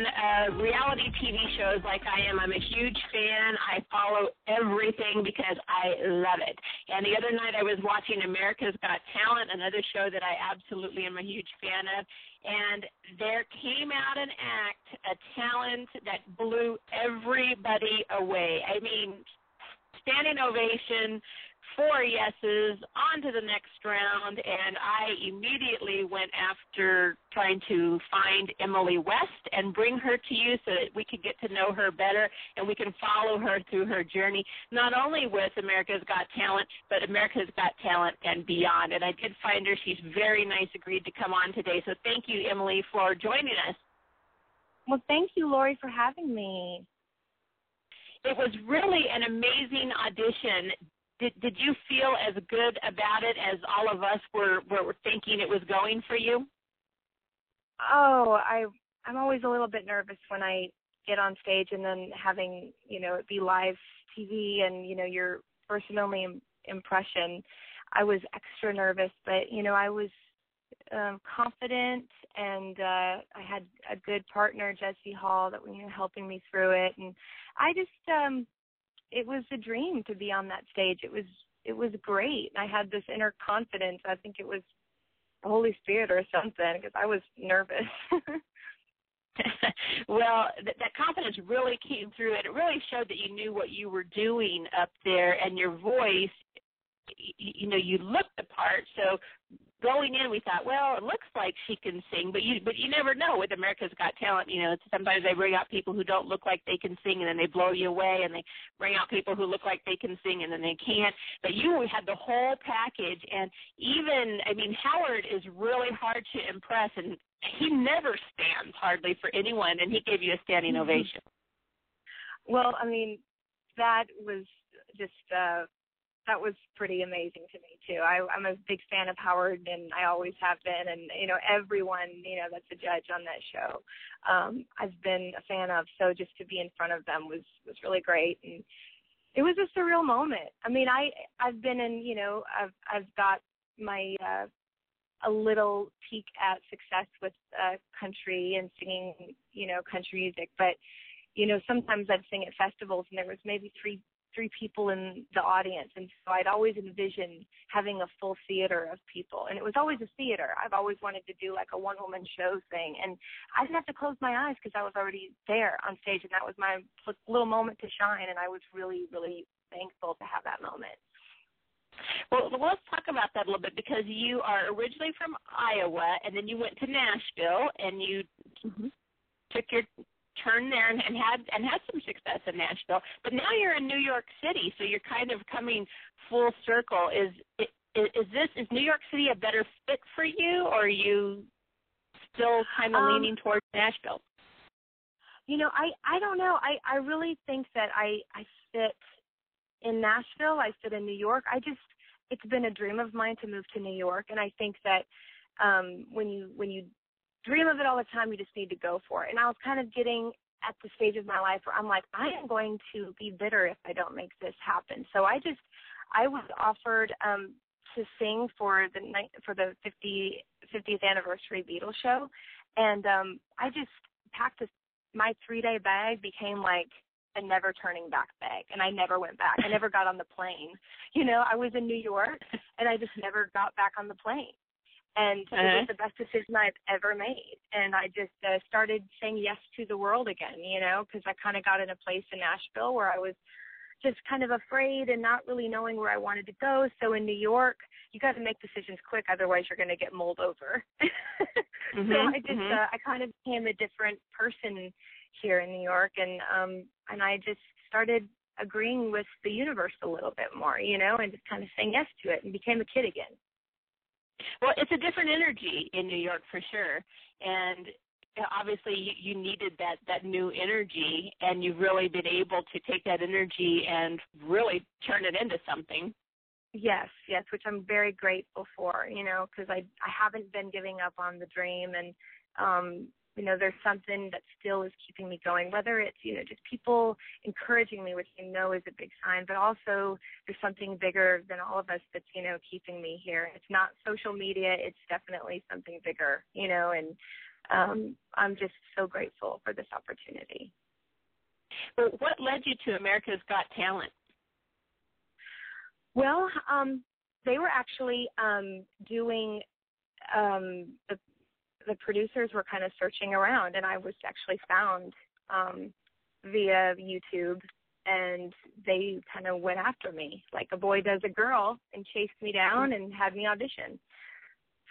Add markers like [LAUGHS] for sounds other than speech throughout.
Fan of uh, reality TV shows like I am, I'm a huge fan. I follow everything because I love it. And the other night I was watching America's Got Talent, another show that I absolutely am a huge fan of. And there came out an act, a talent that blew everybody away. I mean, standing ovation, four yeses, on to the next round, and I immediately went after trying to find Emily West and bring her to you so that we could get to know her better and we can follow her through her journey, not only with America's Got Talent, but America's Got Talent and beyond. And I did find her. She's very nice, agreed to come on today. So thank you, Emily, for joining us. Well, thank you, Lori, for having me it was really an amazing audition. Did did you feel as good about it as all of us were were thinking it was going for you? Oh, I I'm always a little bit nervous when I get on stage and then having you know it be live TV and you know your first and only Im- impression. I was extra nervous, but you know I was um, confident and uh, I had a good partner, Jesse Hall, that was you know, helping me through it. And I just, um, it was a dream to be on that stage. It was, it was great. I had this inner confidence. I think it was the Holy Spirit or something because I was nervous. [LAUGHS] well, th- that confidence really came through, and it really showed that you knew what you were doing up there, and your voice. You know, you looked the part. So going in, we thought, well, it looks like she can sing, but you but you never know with America's Got Talent. You know, sometimes they bring out people who don't look like they can sing, and then they blow you away, and they bring out people who look like they can sing, and then they can't. But you had the whole package, and even I mean, Howard is really hard to impress, and he never stands hardly for anyone, and he gave you a standing mm-hmm. ovation. Well, I mean, that was just uh that was pretty amazing to me too. I, I'm a big fan of Howard, and I always have been. And you know, everyone you know that's a judge on that show, um, I've been a fan of. So just to be in front of them was was really great, and it was a surreal moment. I mean, I I've been in you know I've I've got my uh, a little peek at success with uh, country and singing you know country music, but you know sometimes I'd sing at festivals and there was maybe three three people in the audience and so I'd always envisioned having a full theater of people and it was always a theater. I've always wanted to do like a one woman show thing and I didn't have to close my eyes because I was already there on stage and that was my little moment to shine and I was really really thankful to have that moment. Well, let's talk about that a little bit because you are originally from Iowa and then you went to Nashville and you mm-hmm. There and, and had and had some success in Nashville. But now you're in New York City, so you're kind of coming full circle. Is is, is this is New York City a better fit for you, or are you still kind of um, leaning towards Nashville? You know, I I don't know. I I really think that I I fit in Nashville. I fit in New York. I just it's been a dream of mine to move to New York, and I think that um when you when you dream of it all the time. You just need to go for it. And I was kind of getting at the stage of my life where I'm like, I am going to be bitter if I don't make this happen. So I just, I was offered um, to sing for the night for the 50 50th anniversary Beatles show, and um, I just packed a, my three day bag became like a never turning back bag and I never went back. I [LAUGHS] never got on the plane. You know, I was in New York and I just never got back on the plane and uh-huh. it was the best decision I've ever made. And I just uh, started saying yes to the world again, you know, because I kind of got in a place in Nashville where I was just kind of afraid and not really knowing where I wanted to go. So in New York, you got to make decisions quick, otherwise you're going to get mulled over. [LAUGHS] mm-hmm, so I just mm-hmm. uh, I kind of became a different person here in New York, and um and I just started agreeing with the universe a little bit more, you know, and just kind of saying yes to it and became a kid again. Well, it's a different energy in New York for sure, and obviously you, you needed that that new energy, and you've really been able to take that energy and really turn it into something. Yes, yes, which I'm very grateful for, you know, because I I haven't been giving up on the dream, and um, you know, there's something that still is keeping me going. Whether it's you know just people encouraging me, which I know is a big sign, but also there's something bigger than all of us that's you know keeping me here. It's not social media; it's definitely something bigger, you know, and um, I'm just so grateful for this opportunity. Well, what led you to America's Got Talent? Well, um, they were actually um, doing um, the the producers were kind of searching around, and I was actually found um, via YouTube, and they kind of went after me like a boy does a girl, and chased me down and had me audition.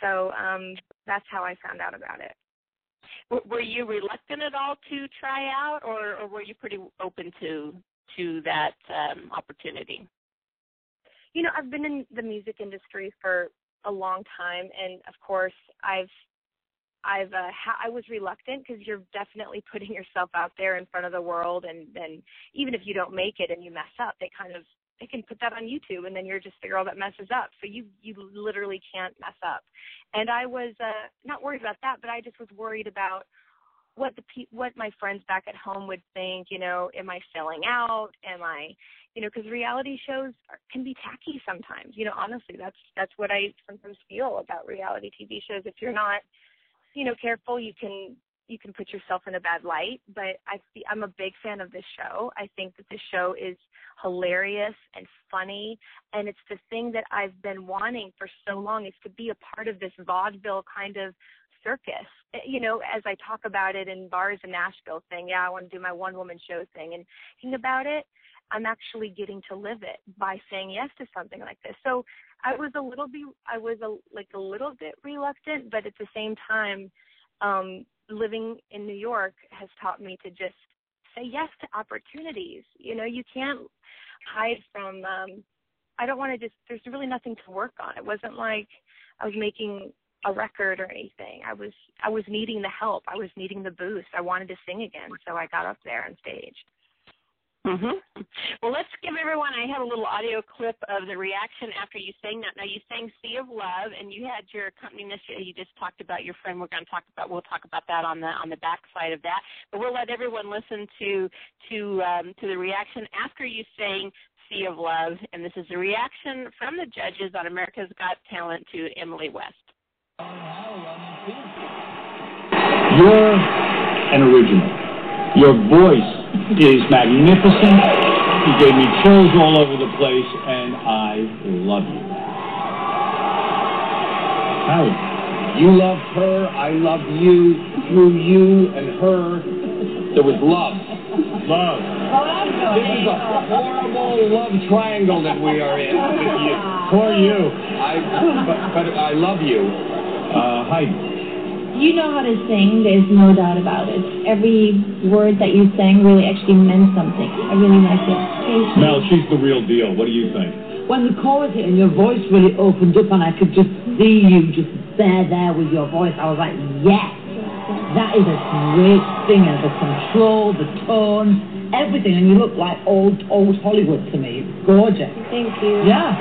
So um, that's how I found out about it. Were you reluctant at all to try out, or, or were you pretty open to to that um, opportunity? you know, I've been in the music industry for a long time, and of course, I've I've uh, ha- I was reluctant because you're definitely putting yourself out there in front of the world, and then even if you don't make it and you mess up, they kind of they can put that on YouTube, and then you're just the girl that messes up. So you you literally can't mess up. And I was uh, not worried about that, but I just was worried about what the pe- what my friends back at home would think. You know, am I selling out? Am I you know, because reality shows are, can be tacky sometimes. You know, honestly, that's that's what I sometimes feel about reality TV shows. If you're not, you know, careful, you can you can put yourself in a bad light. But I see, I'm a big fan of this show. I think that this show is hilarious and funny, and it's the thing that I've been wanting for so long is to be a part of this vaudeville kind of circus. Eh, you know, as I talk about it in bars in Nashville, saying, "Yeah, I want to do my one woman show thing," and thinking about it I'm actually getting to live it by saying yes to something like this. So I was a little be I was a, like a little bit reluctant, but at the same time, um, living in New York has taught me to just say yes to opportunities. You know, you can't hide from. um I don't want to just. There's really nothing to work on. It wasn't like I was making a record or anything. I was I was needing the help. I was needing the boost. I wanted to sing again, so I got up there on stage. Mhm. Well, let's give everyone. I have a little audio clip of the reaction after you sang that. Now you sang "Sea of Love," and you had your accompanist. You just talked about your friend. We're going to talk about. We'll talk about that on the on the back side of that. But we'll let everyone listen to to um, to the reaction after you sang "Sea of Love," and this is the reaction from the judges on America's Got Talent to Emily West. You're an original. Your voice is magnificent. You gave me chills all over the place, and I love you. Howie, you loved her, I love you. Through you and her, there was love. Love. This is a horrible love triangle that we are in with you. [LAUGHS] For you. I, but, but I love you. Uh, Heidi. You know how to sing, there's no doubt about it. Every word that you sang really actually meant something. I really liked it. Mel, she's the real deal. What do you think? When the chorus hit and your voice really opened up and I could just see you just there, there with your voice, I was like, yes, that is a great singer. The control, the tone, everything. And you look like old, old Hollywood to me. It's gorgeous. Thank you. Yeah.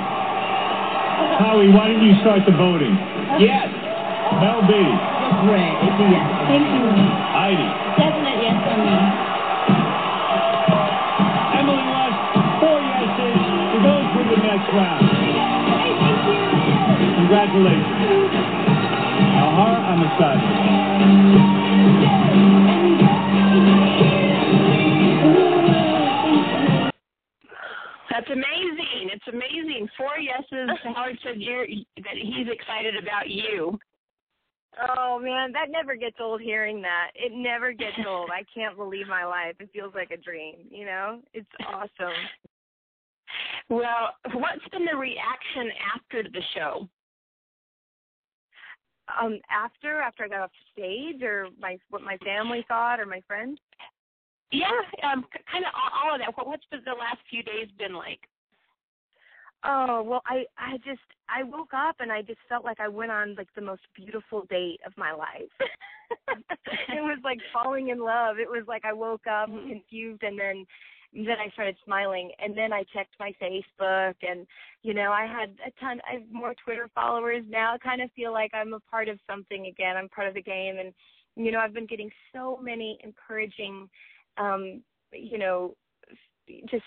Howie, why don't you start the voting? Yes. Mel B. Great. It's a yes. Thank you. Heidi. Definite yes from me. Emily West, four yeses to go through the next round. Hey, thank you. Congratulations. Ahar, I'm. That's amazing. It's amazing. Four yeses. Howard said you're that he's excited about you. Oh man, that never gets old hearing that. It never gets old. I can't believe my life. It feels like a dream, you know? It's awesome. Well, what's been the reaction after the show? Um after after I got off stage or my what my family thought or my friends? Yeah, um, kind of all of that. What, what's the last few days been like? Oh well, I I just I woke up and I just felt like I went on like the most beautiful date of my life. [LAUGHS] it was like falling in love. It was like I woke up mm-hmm. confused and then then I started smiling and then I checked my Facebook and you know I had a ton I have more Twitter followers now. I kind of feel like I'm a part of something again. I'm part of the game and you know I've been getting so many encouraging um you know just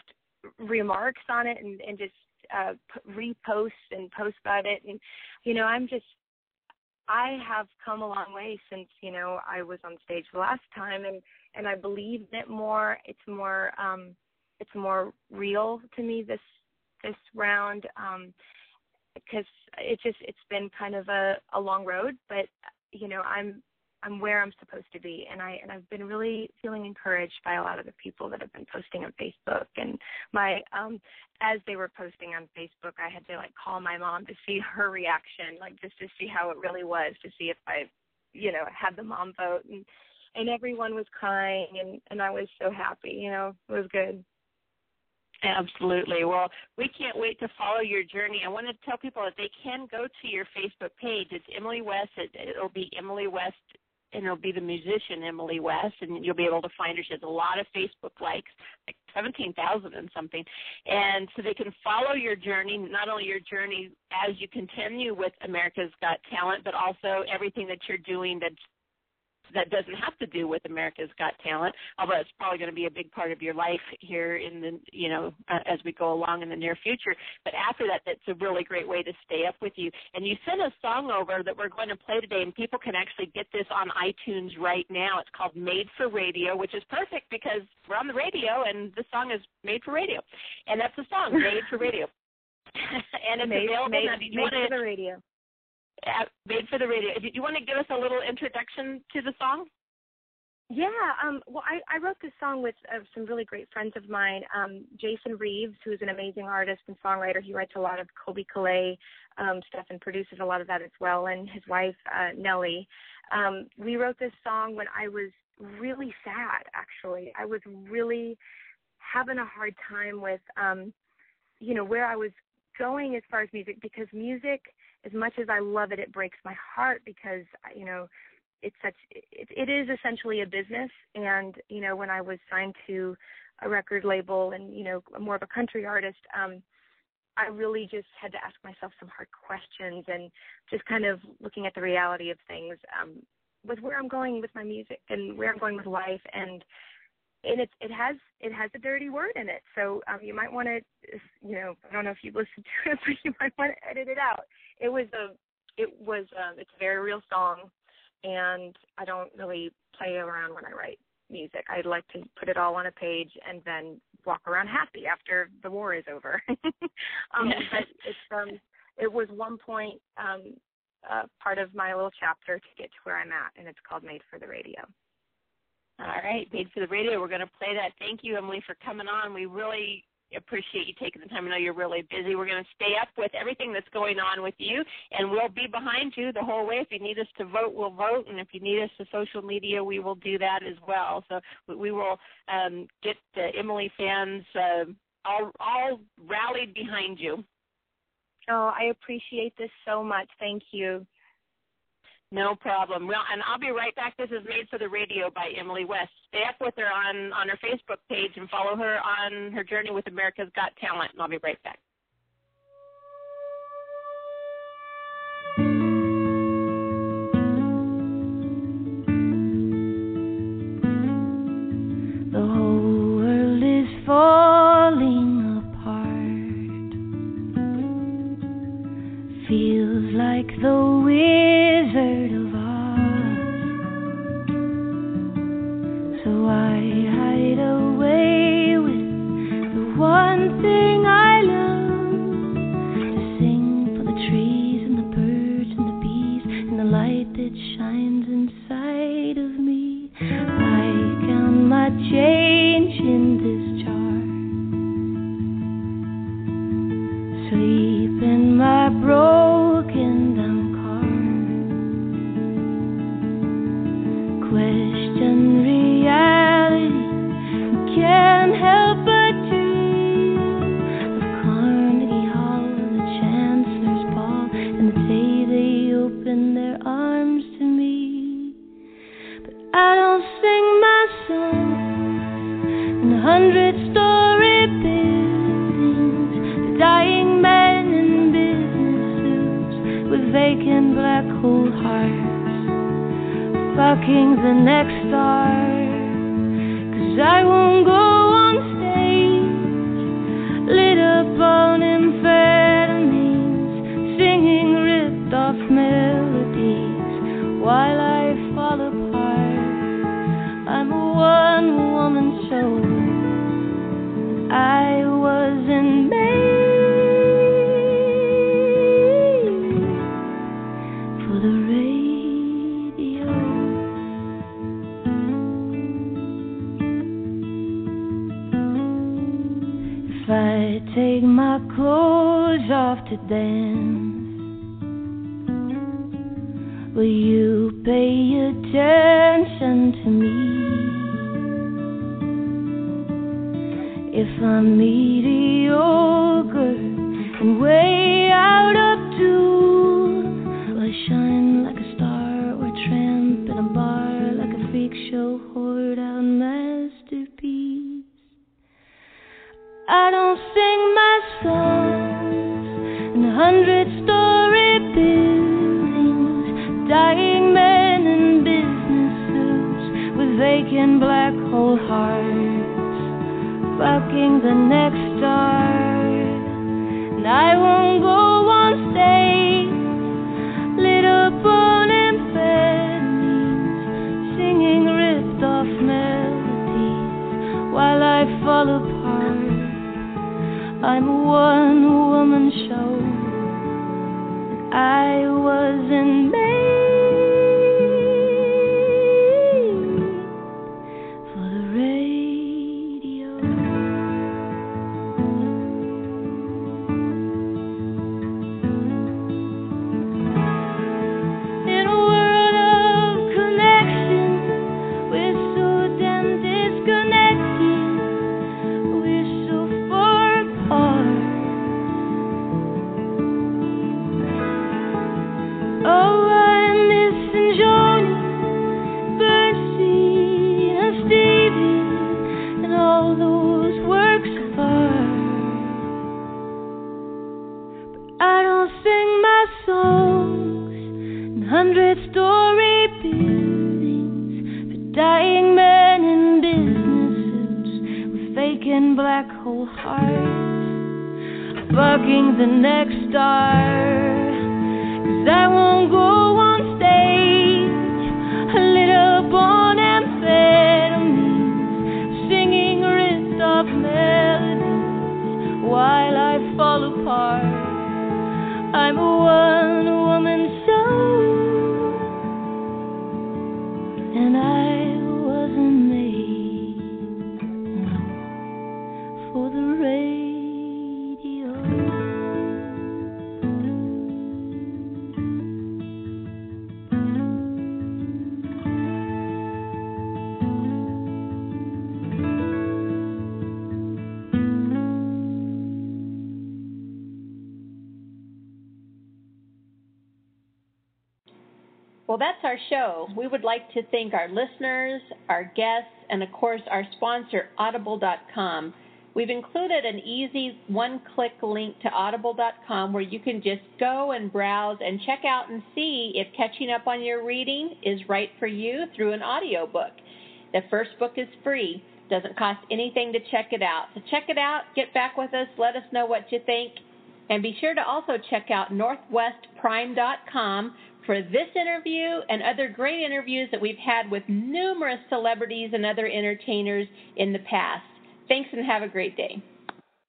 remarks on it and and just uh repost and post about it. And you know i'm just i have come a long way since you know i was on stage the last time and and i believe it more it's more um it's more real to me this this round um because it just it's been kind of a a long road but you know i'm I'm where I'm supposed to be, and I and I've been really feeling encouraged by a lot of the people that have been posting on Facebook. And my um, as they were posting on Facebook, I had to like call my mom to see [LAUGHS] her reaction, like just to see how it really was, to see if I, you know, had the mom vote, and and everyone was crying, and and I was so happy. You know, it was good. Absolutely. Well, we can't wait to follow your journey. I want to tell people that they can go to your Facebook page. It's Emily West. It, it'll be Emily West and it'll be the musician Emily West, and you'll be able to find her. She has a lot of Facebook likes, like 17,000 and something. And so they can follow your journey, not only your journey as you continue with America's Got Talent, but also everything that you're doing that's that doesn't have to do with America's Got Talent, although it's probably going to be a big part of your life here in the you know uh, as we go along in the near future. But after that, that's a really great way to stay up with you. And you sent a song over that we're going to play today, and people can actually get this on iTunes right now. It's called Made for Radio, which is perfect because we're on the radio, and the song is made for radio, and that's the song [LAUGHS] Made for Radio. [LAUGHS] and it's made, available made, now. Did you made for the radio made for the radio. Did you want to give us a little introduction to the song? Yeah, um, well, I, I wrote this song with uh, some really great friends of mine. Um, Jason Reeves, who's an amazing artist and songwriter, he writes a lot of Colbie Caillat um, stuff and produces a lot of that as well, and his wife, uh, Nellie. Um, we wrote this song when I was really sad, actually. I was really having a hard time with, um, you know, where I was going as far as music because music – as much as I love it, it breaks my heart because you know it's such it, it is essentially a business. And you know when I was signed to a record label and you know more of a country artist, um, I really just had to ask myself some hard questions and just kind of looking at the reality of things um, with where I'm going with my music and where I'm going with life and and it it has it has a dirty word in it. So um, you might want to, you know, I don't know if you listened to it, [LAUGHS] but you might want to edit it out. It was a, it was um, it's a very real song, and I don't really play around when I write music. I like to put it all on a page and then walk around happy after the war is over. [LAUGHS] um. But it's um, it was one point um, uh, part of my little chapter to get to where I'm at, and it's called Made for the Radio. All right, Made for the Radio. We're going to play that. Thank you, Emily, for coming on. We really appreciate you taking the time. I know you're really busy. We're going to stay up with everything that's going on with you, and we'll be behind you the whole way. If you need us to vote, we'll vote, and if you need us to social media, we will do that as well. So we will um, get the Emily fans uh, all all rallied behind you. Oh, I appreciate this so much. Thank you. No problem. Well, and I'll be right back. This is Made for the Radio by Emily West. Stay up with her on, on her Facebook page and follow her on her journey with America's Got Talent, and I'll be right back. inside of me. The next star. Cause I won't go on stage, lit up on amphetamines, singing ripped off melodies while I fall apart. I'm a one woman show. I wasn't made for the radio. Off to dance, will you pay attention to me? If I'm mediocre and way out of tune, will I shine like a star or tramp in a bar like a freak show hoard out masterpiece? I don't sing hundred story buildings, dying men in business suits with vacant black hole hearts fucking the next star. I wasn't made apart. I'm a one woman show. We would like to thank our listeners, our guests, and of course our sponsor, Audible.com. We've included an easy one click link to Audible.com where you can just go and browse and check out and see if catching up on your reading is right for you through an audiobook. The first book is free, doesn't cost anything to check it out. So check it out, get back with us, let us know what you think, and be sure to also check out NorthwestPrime.com for this interview and other great interviews that we've had with numerous celebrities and other entertainers in the past. Thanks and have a great day.